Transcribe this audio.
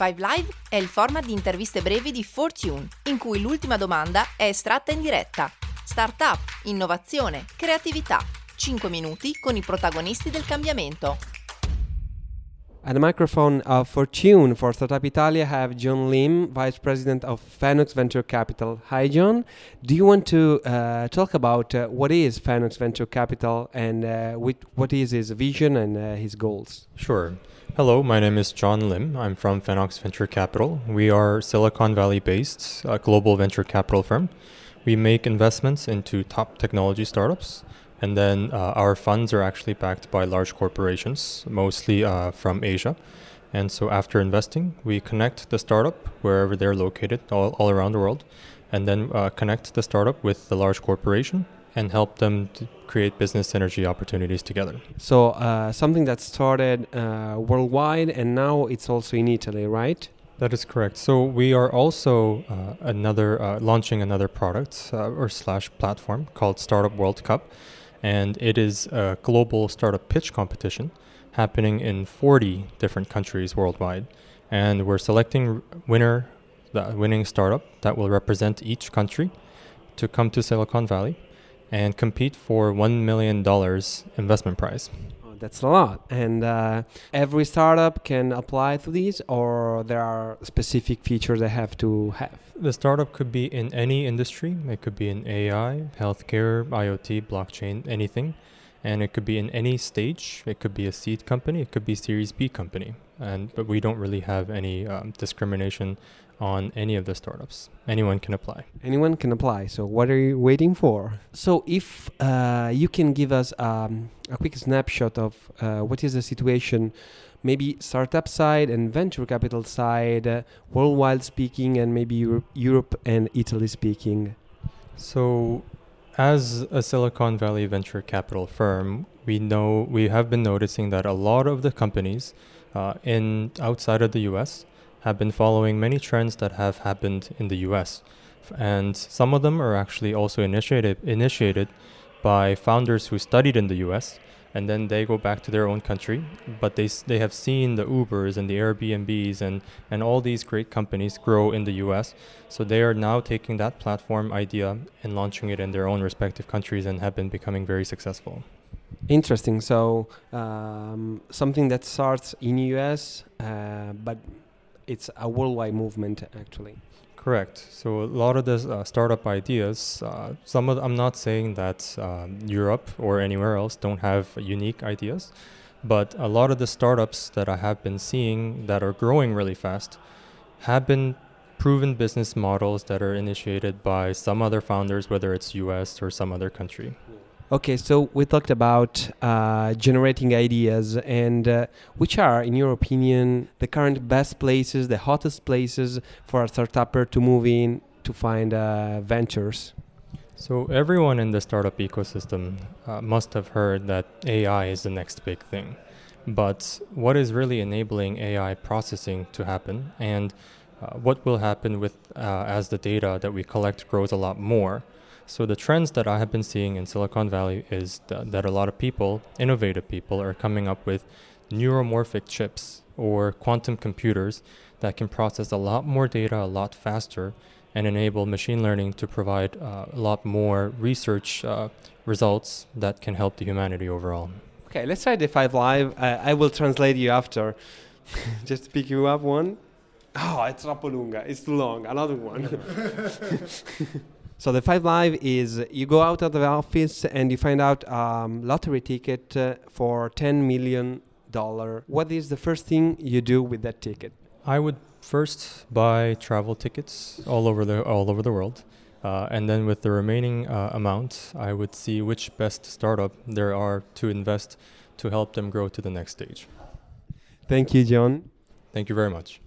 5 Live è il format di interviste brevi di Fortune, in cui l'ultima domanda è estratta in diretta. Startup, innovazione, creatività. 5 minuti con i protagonisti del cambiamento. At the microphone of Fortune for Startup Italia, I have John Lim, Vice President of Phoenix Venture Capital. Hi, John. Do you want to uh, talk about uh, what is Phoenix Venture Capital and uh, with, what is his vision and uh, his goals? Sure. Hello, my name is John Lim. I'm from Fenox Venture Capital. We are Silicon Valley based, a global venture capital firm. We make investments into top technology startups and then uh, our funds are actually backed by large corporations, mostly uh, from Asia. And so after investing, we connect the startup wherever they're located all, all around the world, and then uh, connect the startup with the large corporation and help them to create business synergy opportunities together. So, uh, something that started uh, worldwide and now it's also in Italy, right? That is correct. So we are also uh, another uh, launching another product uh, or slash platform called Startup World Cup, and it is a global startup pitch competition happening in 40 different countries worldwide. And we're selecting winner, the winning startup that will represent each country to come to Silicon Valley and compete for $1 million investment prize. Oh, that's a lot. And uh, every startup can apply to these, or there are specific features they have to have? The startup could be in any industry. It could be in AI, healthcare, IoT, blockchain, anything. And it could be in any stage. It could be a seed company. It could be Series B company. And but we don't really have any um, discrimination on any of the startups. Anyone can apply. Anyone can apply. So what are you waiting for? So if uh, you can give us um, a quick snapshot of uh, what is the situation maybe startup side and venture capital side, uh, worldwide speaking, and maybe Europe, Europe and Italy speaking? So, as a Silicon Valley venture capital firm, we know we have been noticing that a lot of the companies uh, in outside of the U.S. have been following many trends that have happened in the U.S. And some of them are actually also initiated initiated by founders who studied in the U.S and then they go back to their own country. But they they have seen the Ubers and the Airbnbs and and all these great companies grow in the U.S. So they are now taking that platform idea and launching it in their own respective countries and have been becoming very successful. Interesting. So um, something that starts in US, uh, but it's a worldwide movement actually. Correct. So a lot of the uh, startup ideas, uh, some of I'm not saying that um, Europe or anywhere else don't have unique ideas, but a lot of the startups that I have been seeing that are growing really fast have been proven business models that are initiated by some other founders, whether it's U.S. or some other country. Okay, so we talked about uh, generating ideas, and uh, which are, in your opinion, the current best places, the hottest places for a startupper to move in to find uh, ventures? So, everyone in the startup ecosystem uh, must have heard that AI is the next big thing. But what is really enabling AI processing to happen, and uh, what will happen with uh, as the data that we collect grows a lot more? So the trends that I have been seeing in Silicon Valley is that, that a lot of people, innovative people, are coming up with neuromorphic chips or quantum computers that can process a lot more data a lot faster and enable machine learning to provide uh, a lot more research uh, results that can help the humanity overall. Okay, let's try the five live. Uh, I will translate you after. Just pick you up one. Oh, it's troppo lunga. It's too long. Another one. So the five live is you go out of the office and you find out um, lottery ticket uh, for ten million dollar. What is the first thing you do with that ticket? I would first buy travel tickets all over the all over the world, uh, and then with the remaining uh, amount, I would see which best startup there are to invest to help them grow to the next stage. Thank you, John. Thank you very much.